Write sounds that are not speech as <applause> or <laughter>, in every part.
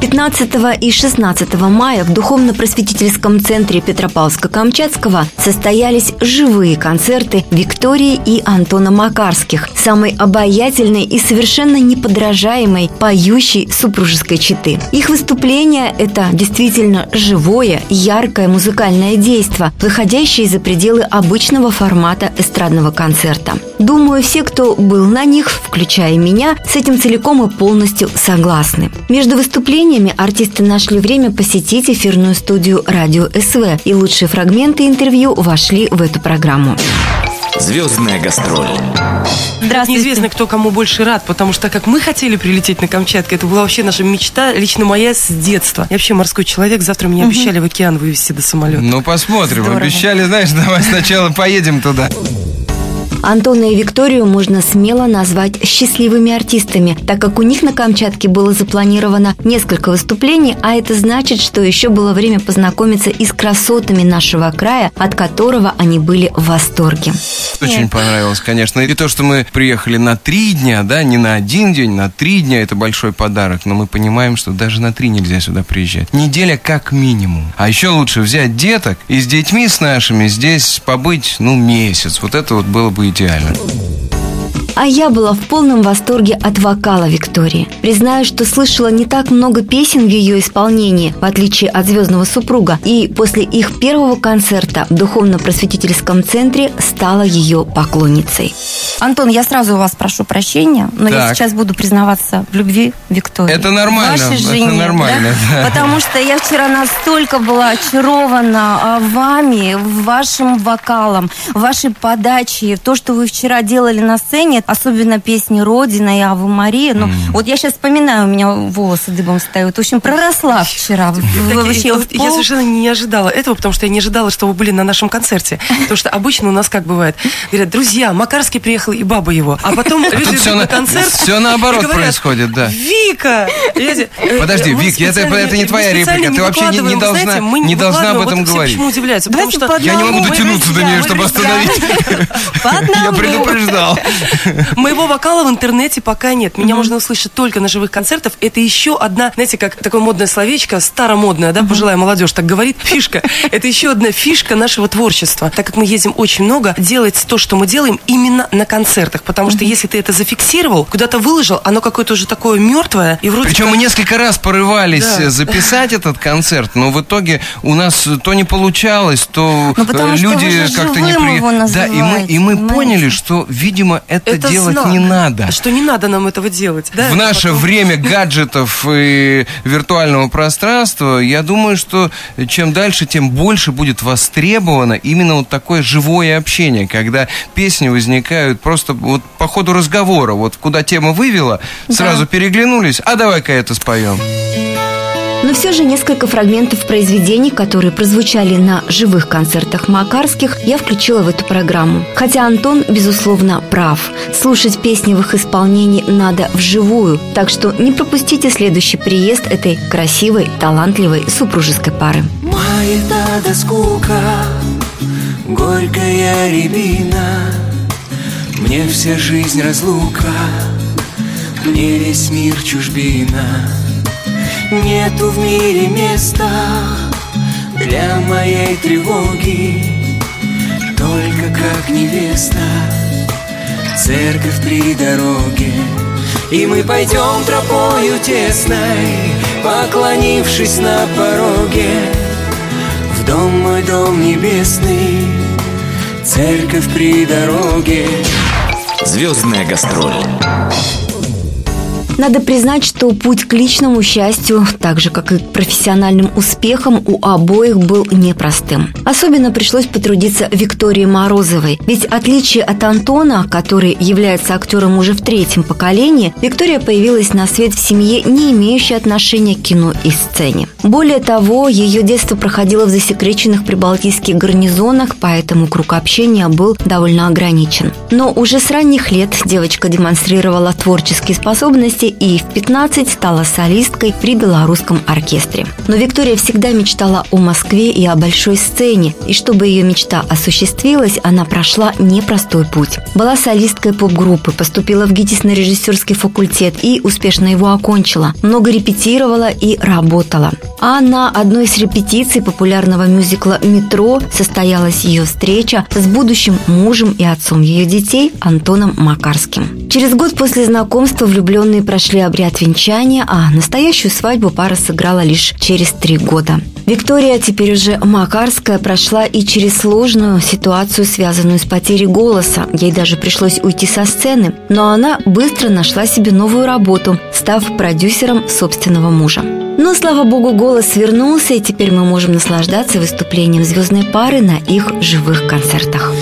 15 и 16 мая в Духовно-просветительском центре Петропавловска-Камчатского состоялись живые концерты Виктории и Антона Макарских, самой обаятельной и совершенно неподражаемой поющей супружеской четы. Их выступление – это действительно живое, яркое музыкальное действо, выходящее за пределы обычного формата эстрадного концерта. Думаю, все, кто был на них, включая меня, с этим целиком и полностью согласны. Между выступлениями артисты нашли время посетить эфирную студию «Радио СВ», и лучшие фрагменты интервью вошли в эту программу. Звездная гастроль. Здравствуйте. Неизвестно, кто кому больше рад, потому что как мы хотели прилететь на Камчатку, это была вообще наша мечта, лично моя с детства. Я вообще морской человек, завтра меня обещали в океан вывести до самолета. Ну, посмотрим. Здорово. Обещали, знаешь, давай сначала поедем туда. Антона и Викторию можно смело назвать счастливыми артистами, так как у них на Камчатке было запланировано несколько выступлений, а это значит, что еще было время познакомиться и с красотами нашего края, от которого они были в восторге. Очень понравилось, конечно. И то, что мы приехали на три дня, да, не на один день, на три дня, это большой подарок. Но мы понимаем, что даже на три нельзя сюда приезжать. Неделя как минимум. А еще лучше взять деток и с детьми с нашими здесь побыть, ну, месяц. Вот это вот было бы идеально. А я была в полном восторге от вокала Виктории. Признаю, что слышала не так много песен в ее исполнении, в отличие от «Звездного супруга», и после их первого концерта в Духовно-просветительском центре стала ее поклонницей. Антон, я сразу у вас прошу прощения, но я Так. сейчас буду признаваться в любви Виктории. Это нормально, Вашей это жене, нормально, да. Потому что я вчера настолько была очарована а, вами, вашим вокалом, вашей подачей, то, что вы вчера делали на сцене, особенно песни «Родина» и «Ава Мария». Ну, вот я сейчас вспоминаю, у меня волосы дыбом встают. В общем, проросла вчера. вообще в я пол. совершенно не ожидала этого, потому что я не ожидала, что вы были на нашем концерте. Потому что обычно у нас как бывает? Говорят, друзья, Макарский приехал и баба его. А потом люди тут идут на на- концерт. всё наоборот говорят, происходит, да. Вика! Э, Подожди, Вик, это- это не твоя реплика, ты вообще не- не должна- знаете, мы не должна об этом Вот все говорить. почему удивляются? Потому что Я не могу дотянуться до нее, чтобы друзья. остановить. Я <laughs> предупреждал. Моего вокала в интернете пока нет. Меня можно услышать только на живых концертах. Это еще одна, знаете, как такое модное словечко, старомодное, да, пожилая молодежь так говорит, фишка. Это еще одна фишка нашего творчества. Так как мы ездим очень много, делать то, что мы делаем именно на концертах. Потому что если ты это зафиксировал, куда-то выложил, оно какое-то уже такое мертвое. И вроде Причем как- мы несколько раз порывались Да. э, записать этот концерт, но в итоге у нас э, то не получалось, то Ну, э, что люди как-то не его Да, и мы, и мы понимаете? поняли, что, видимо, это, это делать знак, не надо. Что не надо нам этого делать. Да? В наше Потом- время <laughs> гаджетов и виртуального пространства, я думаю, что чем дальше, тем больше будет востребовано именно вот такое живое общение, когда песни возникают просто вот по ходу разговора, вот куда тема вывела, сразу переглянулись, а давай-ка это споем. Но все же несколько фрагментов произведений, которые прозвучали на живых концертах Макарских, я включила в эту программу. Хотя Антон, безусловно, прав. Слушать песни в их исполнении надо вживую. Так что не пропустите следующий приезд этой красивой, талантливой супружеской пары. Маята скука, горькая рябина Мне вся жизнь разлука, мне весь мир чужбина Нету в мире места для моей тревоги Только как невеста, церковь при дороге И мы пойдем тропою тесной, поклонившись на пороге в дом мой дом небесный, церковь при дороге. Звездная гастроль. Надо признать, что путь к личному счастью, так же как и к профессиональным успехам, у обоих был непростым. Особенно пришлось потрудиться Виктории Морозовой, ведь отличие от Антона, который является актером уже в третьем поколении, Виктория появилась на свет в семье, не имеющей отношения к кино и сцене. Более того, ее детство проходило в засекреченных прибалтийских гарнизонах, поэтому круг общения был довольно ограничен. Но уже с ранних лет девочка демонстрировала творческие способности и в 15 стала солисткой при белорусском оркестре. Но Виктория всегда мечтала о Москве и о большой сцене, и чтобы ее мечта осуществилась, она прошла непростой путь. Была солисткой поп-группы, поступила в ГИТИС на режиссерский факультет и успешно его окончила. Много репетировала и работала. А на одной из репетиций популярного мюзикла «Метро» состоялась ее встреча с будущим мужем и отцом ее детей Антоном Макарским. Через год после знакомства влюбленные прошли обряд венчания, а настоящую свадьбу пара сыграла лишь через три года. Виктория, теперь уже Макарская, прошла и через сложную ситуацию, связанную с потерей голоса. Ей даже пришлось уйти со сцены, но она быстро нашла себе новую работу, став продюсером собственного мужа. Но, слава богу, голос вернулся, и теперь мы можем наслаждаться выступлением звездной пары на их живых концертах.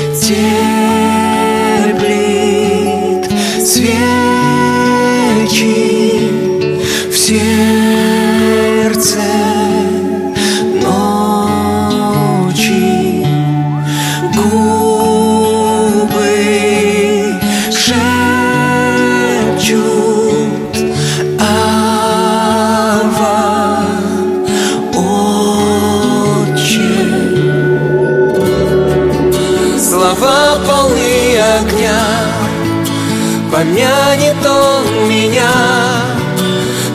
Слова полны огня. Помянет он меня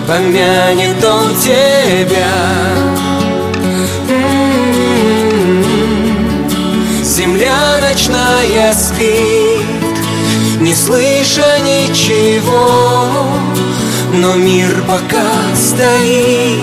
Помянет он тебя. Земля ночная спит Не слыша ничего Но мир пока стоит.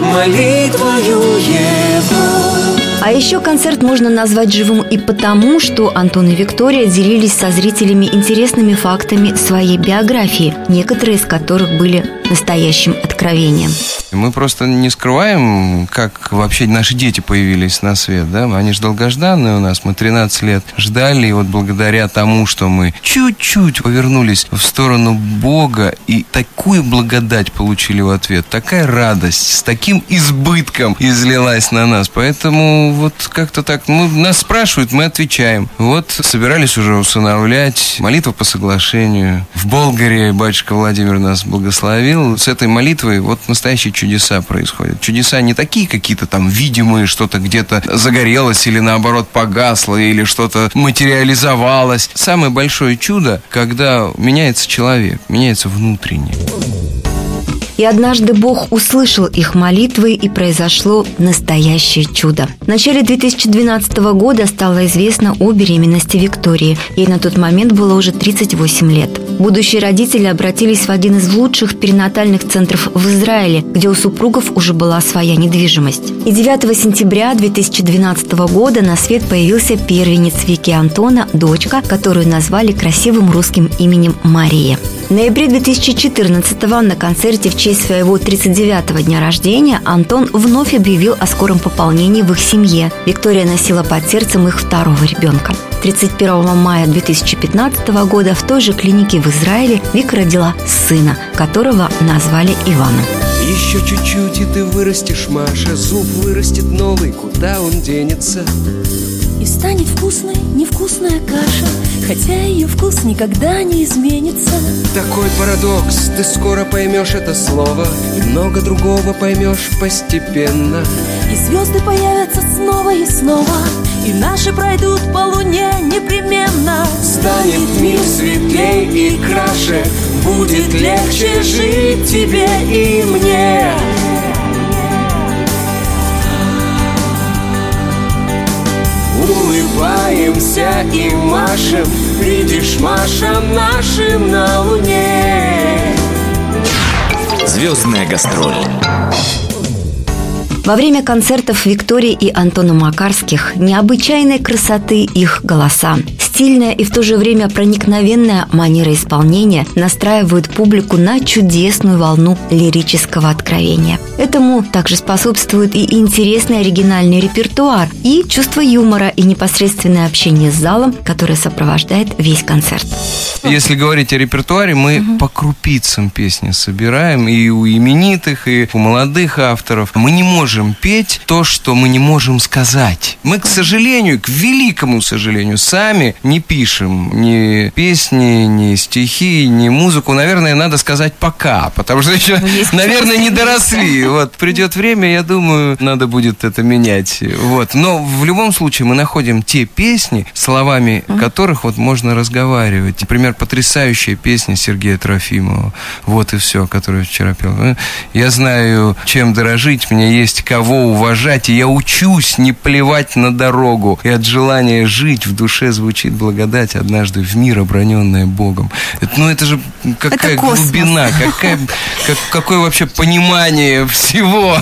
Молитвою его А еще концерт можно назвать живым и потому, что Антон и Виктория делились со зрителями интересными фактами своей биографии, некоторые из которых были настоящим откровением. Мы просто не скрываем, как вообще наши дети появились на свет, да? Они же долгожданные у нас, мы 13 лет ждали, и вот благодаря тому, что мы чуть-чуть повернулись в сторону Бога и такую благодать получили в ответ, такая радость с таким избытком излилась на нас. Поэтому вот как-то так, ну, нас спрашивают, мы отвечаем. Вот собирались уже усыновлять, молитва по соглашению. В Болгарии батюшка Владимир нас благословил. С этой молитвой вот настоящие чудеса происходят. Чудеса не такие какие-то там видимые, что-то где-то загорелось или наоборот погасло, или что-то материализовалось. Самое большое чудо, когда меняется человек, меняется внутренне. И однажды Бог услышал их молитвы, и произошло настоящее чудо. В начале 2012 года стало известно о беременности Виктории. Ей на тот момент было уже 38 лет. Будущие родители обратились в один из лучших перинатальных центров в Израиле, где у супругов уже была своя недвижимость. И 9 сентября 2012 года на свет появился первенец Вики Антона, дочка, которую назвали красивым русским именем Мария. В ноябре 2014 на концерте в честь своего 39-го дня рождения Антон вновь объявил о скором пополнении в их семье. Виктория носила под сердцем их второго ребенка. 31 мая 2015 года в той же клинике в Израиле Вика родила сына, которого назвали Иваном. Еще чуть-чуть, и ты вырастешь, Маша. Зуб вырастет новый, куда он денется? И станет вкусной невкусная каша Хотя ее вкус никогда не изменится. Такой парадокс, ты скоро поймешь это слово И много другого поймешь постепенно. И звезды появятся снова и снова И наши пройдут по луне непременно. Станет мир светлей и краше. Будет легче жить тебе и мне. Улыбаемся и машем. Видишь, машем нашим на луне. Звездная гастроль. Во время концертов Виктории и Антона Макарских необычайной красоты их голоса. Стильная и в то же время проникновенная манера исполнения настраивают публику на чудесную волну лирического откровения. Этому также способствует и интересный оригинальный репертуар, и чувство юмора, и непосредственное общение с залом, которое сопровождает весь концерт. Если говорить о репертуаре, мы по крупицам песни собираем и у именитых, и у молодых авторов. Мы не можем петь то, что мы не можем сказать. Мы, к сожалению, к великому сожалению, сами не пишем ни песни, ни стихи, ни музыку. Наверное, надо сказать пока, потому что еще, Есть <laughs> наверное, не доросли. Вот придет время, я думаю, надо будет это менять. Вот. Но в любом случае мы находим те песни, словами которых вот можно разговаривать. Например, потрясающая песня Сергея Трофимова. Вот и все, которую вчера пел. Э, Я знаю, чем дорожить, мне есть кого уважать, и я учусь не плевать на дорогу. И от желания жить в душе звучит благодать, однажды в мир оброненная Богом. Это, ну, это же какая Это космос. глубина, какая, как- какое вообще понимание всего.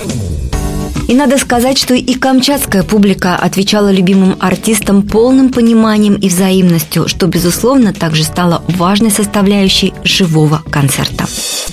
И надо сказать, что и камчатская публика отвечала любимым артистам полным пониманием и взаимностью, что, безусловно, также стало важной составляющей живого концерта.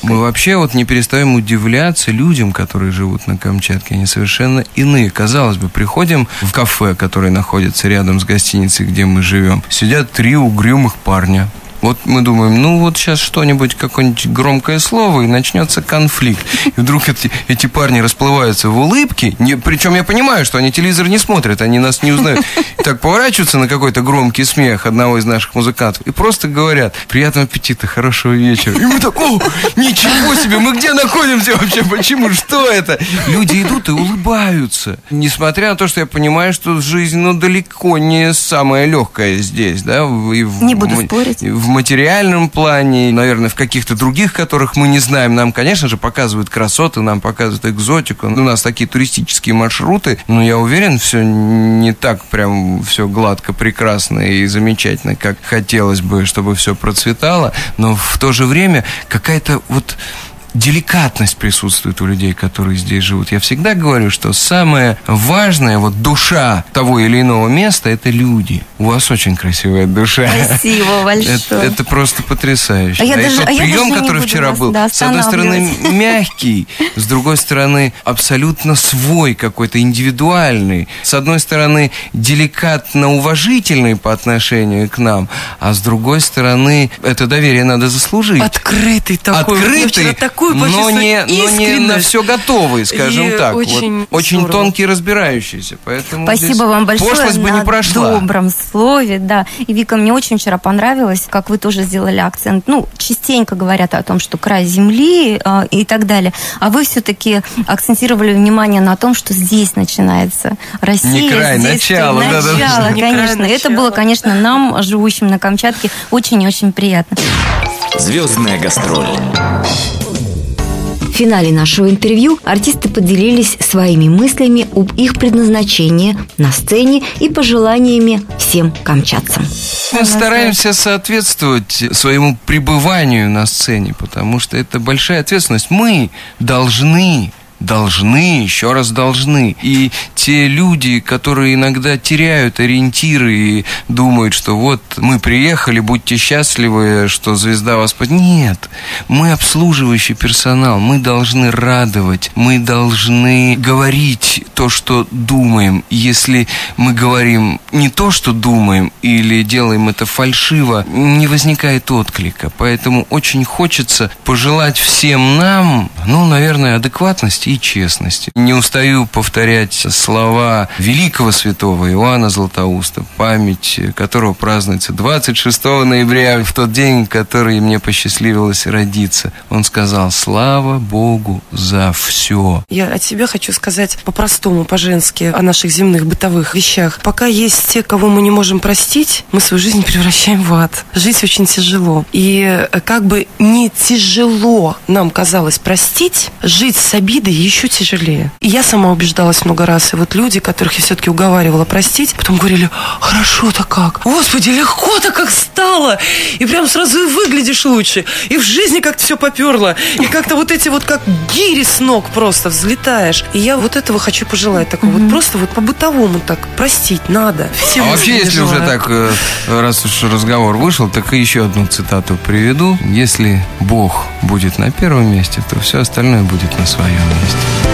Мы вообще вот не перестаем удивляться людям, которые живут на Камчатке. Они совершенно иные. Казалось бы, приходим в кафе, которое находится рядом с гостиницей, где мы живем. Сидят три угрюмых парня. Вот мы думаем, ну вот сейчас что-нибудь, какое-нибудь громкое слово, и начнется конфликт. И вдруг эти, эти парни расплываются в улыбке. Не, причем я понимаю, что они телевизор не смотрят, они нас не узнают. Так поворачиваются на какой-то громкий смех одного из наших музыкантов и просто говорят, приятного аппетита, хорошего вечера. И мы так, о, ничего себе, мы где находимся вообще, почему, что это? Люди идут и улыбаются. Несмотря на то, что я понимаю, что жизнь, ну, далеко не самая легкая здесь, да. и в- Не буду спорить. В материальном плане, наверное, в каких-то других, которых мы не знаем. Нам, конечно же, показывают красоты, нам показывают экзотику. У нас такие туристические маршруты, но я уверен, все не так прям все гладко, прекрасно и замечательно, как хотелось бы, чтобы все процветало. Но в то же время какая-то вот деликатность присутствует у людей, которые здесь живут. Я всегда говорю, что самое важное, вот душа того или иного места, это люди. У вас очень красивая душа. Спасибо большое. Это, это просто потрясающе. А я даже- тот а я прием, не который вчера вас, был, да, с одной стороны мягкий, с другой стороны абсолютно свой какой-то, индивидуальный. С одной стороны деликатно уважительный по отношению к нам, а с другой стороны это доверие надо заслужить. Открытый такой. Я Открытый, такую но почувствовала не, но не на искренность. все готовый, скажем И так. Вот очень очень здорово. тонкий, разбирающийся. Поэтому Спасибо вам большое Пошлость бы на не прошла. добром слове, да. И Вика, мне очень вчера понравилось, как вы тоже сделали акцент. Ну, частенько говорят о том, что край земли э, и так далее. А вы все-таки акцентировали внимание на том, что здесь начинается Россия. Не край, здесь начало, начало, Не край, конечно. Это начало. было, конечно, нам, живущим на Камчатке, очень и очень приятно. Звездная гастроль. В финале нашего интервью артисты поделились своими мыслями об их предназначении на сцене и пожеланиями всем камчатцам. Мы стараемся соответствовать своему пребыванию на сцене, потому что это большая ответственность. Мы должны должны, еще раз должны. И те люди, которые иногда теряют ориентиры и думают, что вот мы приехали, будьте счастливы, что звезда вас... под- Нет, мы обслуживающий персонал, мы должны радовать, мы должны говорить то, что думаем. Если мы говорим не то, что думаем, или делаем это фальшиво, не возникает отклика. Поэтому очень хочется пожелать всем нам, ну, наверное, адекватности и честности. Не устаю повторять слова великого святого Иоанна Златоуста, память которого празднуется 26 ноября, в тот день, который мне посчастливилось родиться. Он сказал, слава Богу за все. Я от себя хочу сказать по-простому, по-женски, о наших земных бытовых вещах. Пока есть те, кого мы не можем простить, мы свою жизнь <laughs> превращаем в ад. Жить очень тяжело. И э, как бы не тяжело нам казалось простить, жить с обидой еще тяжелее. И я сама убеждалась много раз. И вот люди, которых я все-таки уговаривала простить, потом говорили, хорошо-то как. Господи, легко-то как стало. И прям сразу и выглядишь лучше. И в жизни как-то все поперло. И как-то вот эти вот как гири с ног просто взлетаешь. И я вот этого хочу пожелать. Такого вот просто вот по-бытовому так простить надо. Всем А вообще, если уже желаю. так, э, раз уж разговор вышел, так и еще одну цитату приведу. Если Бог будет на первом месте, то все остальное будет на своем месте. Podcast.